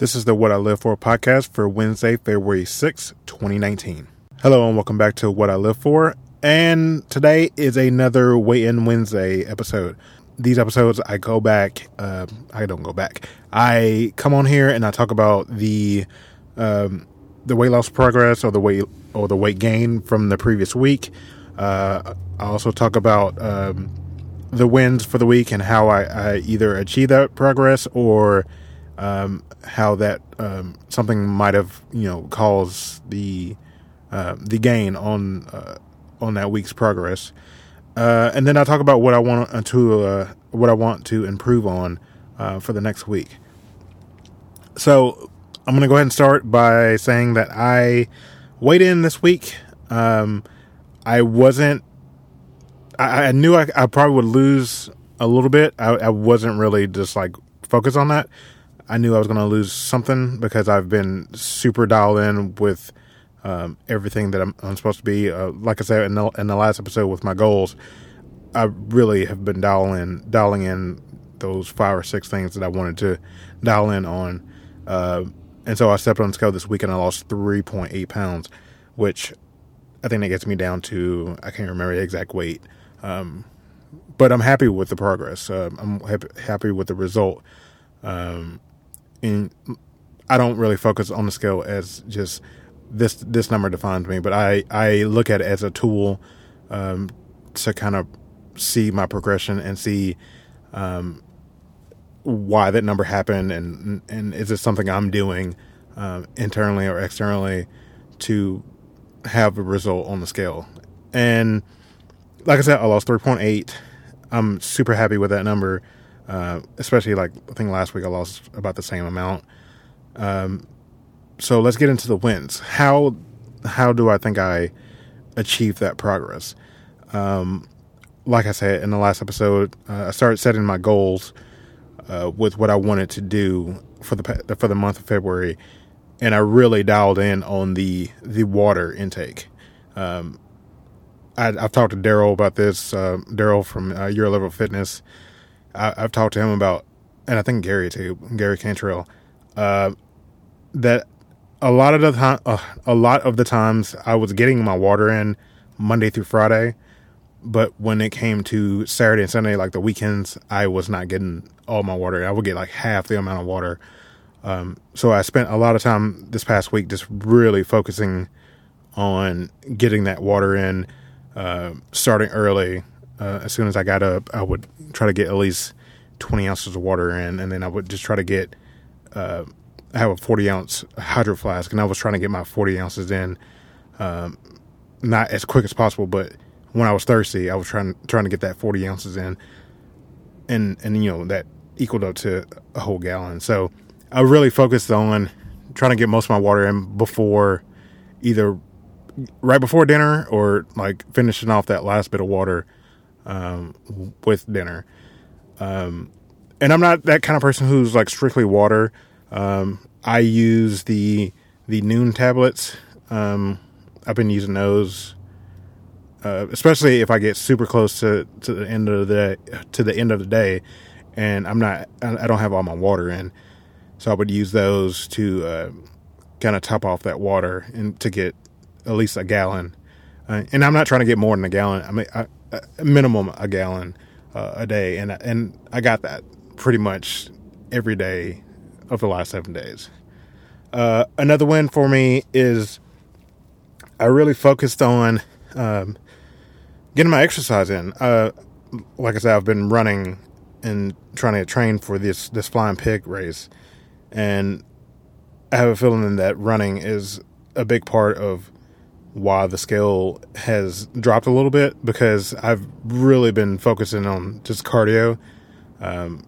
This is the What I Live For podcast for Wednesday, February 6, 2019. Hello, and welcome back to What I Live For. And today is another Weigh In Wednesday episode. These episodes, I go back, uh, I don't go back. I come on here and I talk about the um, the weight loss progress or the weight or the weight gain from the previous week. Uh, I also talk about um, the wins for the week and how I, I either achieve that progress or um, how that um, something might have you know caused the uh, the gain on uh, on that week's progress, uh, and then I talk about what I want to uh, what I want to improve on uh, for the next week. So I'm going to go ahead and start by saying that I weighed in this week. Um, I wasn't. I, I knew I, I, probably would lose a little bit. I, I wasn't really just like focused on that. I knew I was going to lose something because I've been super dialed in with um, everything that I'm, I'm, supposed to be. Uh, like I said in the, in the last episode with my goals, I really have been dialing dialing in those five or six things that I wanted to dial in on. Uh, and so I stepped on the scale this week and I lost 3.8 pounds, which I think that gets me down to, I can't remember the exact weight. Um, but I'm happy with the progress. Uh, I'm happy, happy with the result. Um, and I don't really focus on the scale as just this this number defines me, but I I look at it as a tool um, to kind of see my progression and see um, why that number happened and and is it something I'm doing um, internally or externally to have a result on the scale. And like I said, I lost 3.8. I'm super happy with that number. Uh, especially like I think last week I lost about the same amount. Um, so let's get into the wins. How how do I think I achieved that progress? Um, like I said in the last episode, uh, I started setting my goals uh, with what I wanted to do for the for the month of February, and I really dialed in on the the water intake. Um, I, have talked to Daryl about this. Uh, Daryl from uh, Your Level Fitness I, have talked to him about, and I think Gary too, Gary Cantrell, uh, that a lot of the time, uh, a lot of the times I was getting my water in Monday through Friday, but when it came to Saturday and Sunday, like the weekends, I was not getting all my water. I would get like half the amount of water. Um, so I spent a lot of time this past week just really focusing on getting that water in, uh, starting early, uh, as soon as I got up, I would try to get at least 20 ounces of water in, and then I would just try to get. Uh, I have a 40 ounce hydro flask, and I was trying to get my 40 ounces in, um, not as quick as possible, but when I was thirsty, I was trying trying to get that 40 ounces in, and and you know that equaled up to a whole gallon. So I really focused on trying to get most of my water in before either right before dinner or like finishing off that last bit of water um, with dinner. Um, and I'm not that kind of person who's like strictly water. Um, I use the the Nuun tablets. Um, I've been using those, uh, especially if I get super close to, to the end of the day, to the end of the day, and I'm not I don't have all my water in, so I would use those to uh, kind of top off that water and to get at least a gallon. Uh, and I'm not trying to get more than a gallon. I mean, I, minimum a gallon uh, a day, and and I got that pretty much every day of the last seven days. Uh, another win for me is I really focused on um, getting my exercise in. Uh, like I said, I've been running and trying to train for this this flying pig race, and I have a feeling that running is a big part of why the scale has dropped a little bit because I've really been focusing on just cardio. Um,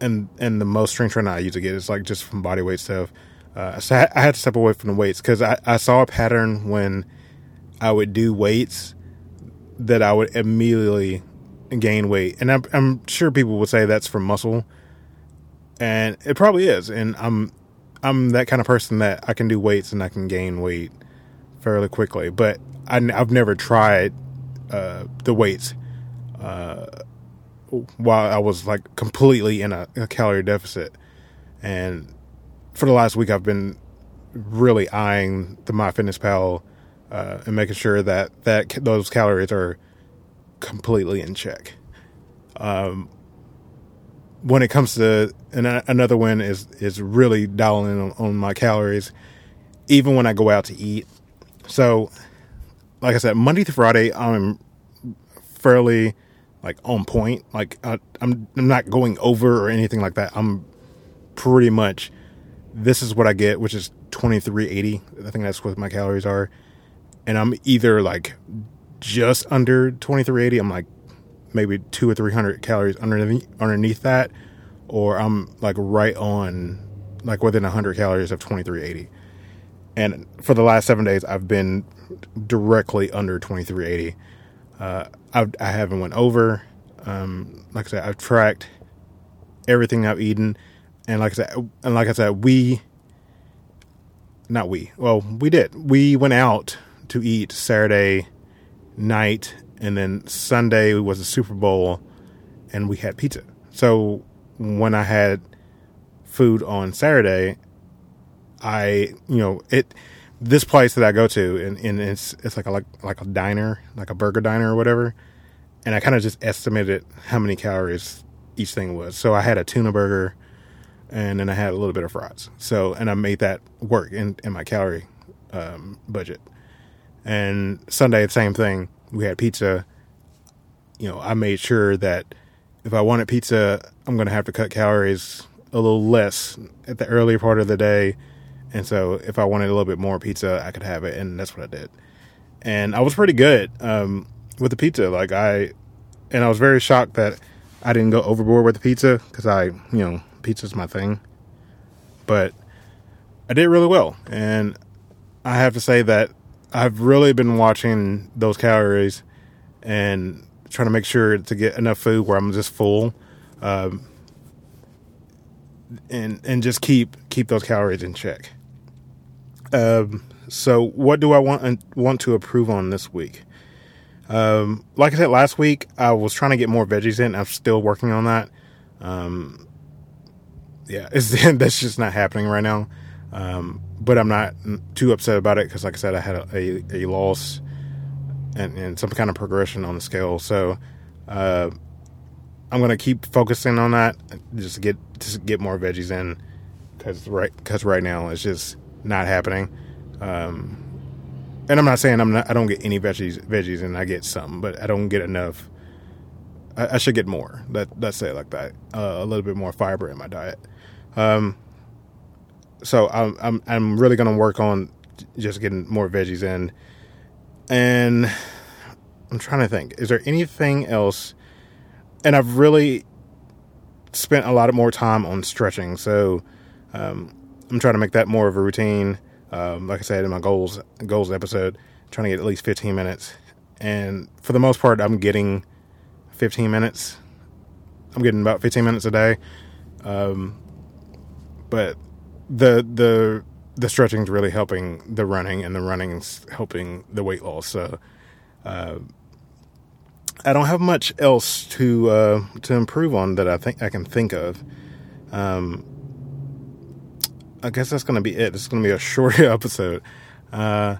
and and the most strength training I usually get is like just from body weight stuff. Uh, so I, I, had to step away from the weights because I, I saw a pattern when I would do weights that I would immediately gain weight, and I'm, I'm sure people would say that's from muscle, and it probably is. And I'm I'm that kind of person that I can do weights and I can gain weight fairly quickly. But I, have never tried uh, the weights uh, while I was like completely in a, a calorie deficit, and for the last week, I've been really eyeing the MyFitnessPal uh, and making sure that that those calories are completely in check. Um, when it comes to and another one is is really dialing on, on my calories, even when I go out to eat. So, like I said, Monday through Friday, I'm fairly like on point. Like I, I'm I'm not going over or anything like that. I'm pretty much this is what I get, which is 2380. I think that's what my calories are. And I'm either like just under 2380, I'm like maybe 2 or 300 calories underneath underneath that or I'm like right on like within 100 calories of 2380. And for the last 7 days I've been directly under 2380. Uh, I've, I haven't went over. Um, like I said, I've tracked everything I've eaten, and like I said, and like I said, we, not we, well, we did. We went out to eat Saturday night, and then Sunday was the Super Bowl, and we had pizza. So when I had food on Saturday, I, you know, it this place that I go to, and, and it's it's like a like like a diner, like a burger diner or whatever, and I kind of just estimated how many calories each thing was. So I had a tuna burger, and then I had a little bit of fries. So and I made that work in in my calorie um, budget. And Sunday, the same thing. We had pizza. You know, I made sure that if I wanted pizza, I'm going to have to cut calories a little less at the earlier part of the day and so if I wanted a little bit more pizza, I could have it, and that's what I did. And I was pretty good um, with the pizza. Like I, and I was very shocked that I didn't go overboard with the pizza because I, you know, pizza's my thing. But I did really well, and I have to say that I've really been watching those calories and trying to make sure to get enough food where I'm just full. Um, and and just keep keep those calories in check. Um, so what do I want want to approve on this week? Um, like I said last week, I was trying to get more veggies in. I'm still working on that. Um, yeah, that's just not happening right now. Um, but I'm not too upset about it because, like I said, I had a, a, a loss and, and, some kind of progression on the scale. So uh, I'm gonna keep focusing on that, just to get just get more veggies in because right because right now it's just not happening. Um, and I'm not saying I'm not, I don't get any veggies, veggies, and I get some, but I don't get enough. I, I should get more. Let let's say it like that. Uh, a little bit more fiber in my diet. Um, so I'm I'm I'm really gonna work on just getting more veggies in, and I'm trying to think. Is there anything else? And I've really spent a lot of more time on stretching. So um, I'm trying to make that more of a routine. Um, like I said in my goals goals episode, trying to get at least 15 minutes, and for the most part, I'm getting 15 minutes. I'm getting about 15 minutes a day, um, but the the the stretching is really helping the running, and the running's helping the weight loss. So. Uh, I don't have much else to uh, to improve on that I think I can think of. Um, I guess that's going to be it. This is going to be a shorter episode. Uh,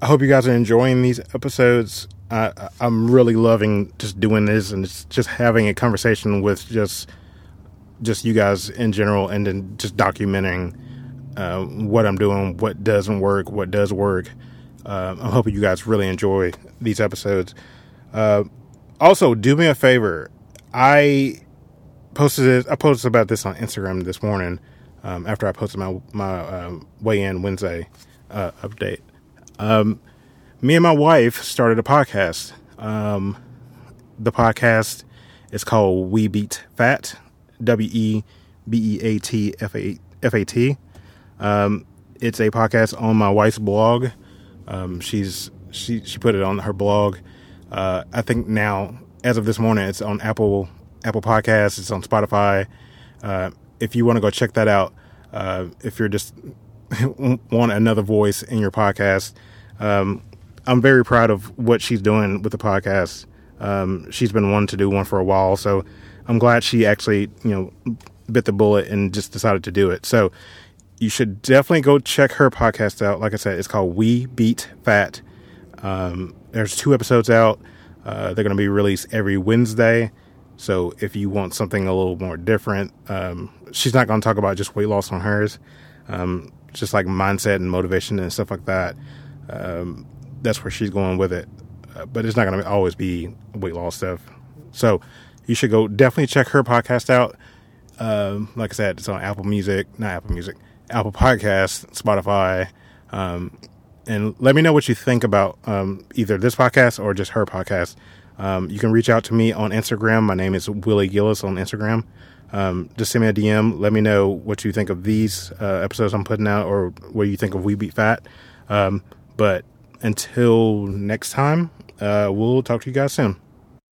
I hope you guys are enjoying these episodes. I, I'm really loving just doing this and just having a conversation with just just you guys in general, and then just documenting uh, what I'm doing, what doesn't work, what does work. Uh, I'm hoping you guys really enjoy these episodes. Uh, also, do me a favor. I posted this, I posted about this on Instagram this morning um, after I posted my my uh, weigh in Wednesday uh, update. Um, me and my wife started a podcast. Um, the podcast is called We Beat Fat, W E B E A T F A F A T. Um, it's a podcast on my wife's blog. Um, she's she she put it on her blog. Uh, I think now, as of this morning, it's on Apple Apple Podcasts. It's on Spotify. Uh, if you want to go check that out, uh, if you're just want another voice in your podcast, um, I'm very proud of what she's doing with the podcast. Um, she's been wanting to do one for a while, so I'm glad she actually, you know, bit the bullet and just decided to do it. So you should definitely go check her podcast out. Like I said, it's called We Beat Fat. Um, there's two episodes out. Uh, they're going to be released every Wednesday. So if you want something a little more different, um, she's not going to talk about just weight loss on hers, um, just like mindset and motivation and stuff like that. Um, that's where she's going with it. Uh, but it's not going to always be weight loss stuff. So you should go definitely check her podcast out. Um, like I said, it's on Apple Music, not Apple Music, Apple Podcasts, Spotify. Um, and let me know what you think about um, either this podcast or just her podcast. Um, you can reach out to me on Instagram. My name is Willie Gillis on Instagram. Um, just send me a DM. Let me know what you think of these uh, episodes I'm putting out or what you think of We Beat Fat. Um, but until next time, uh, we'll talk to you guys soon.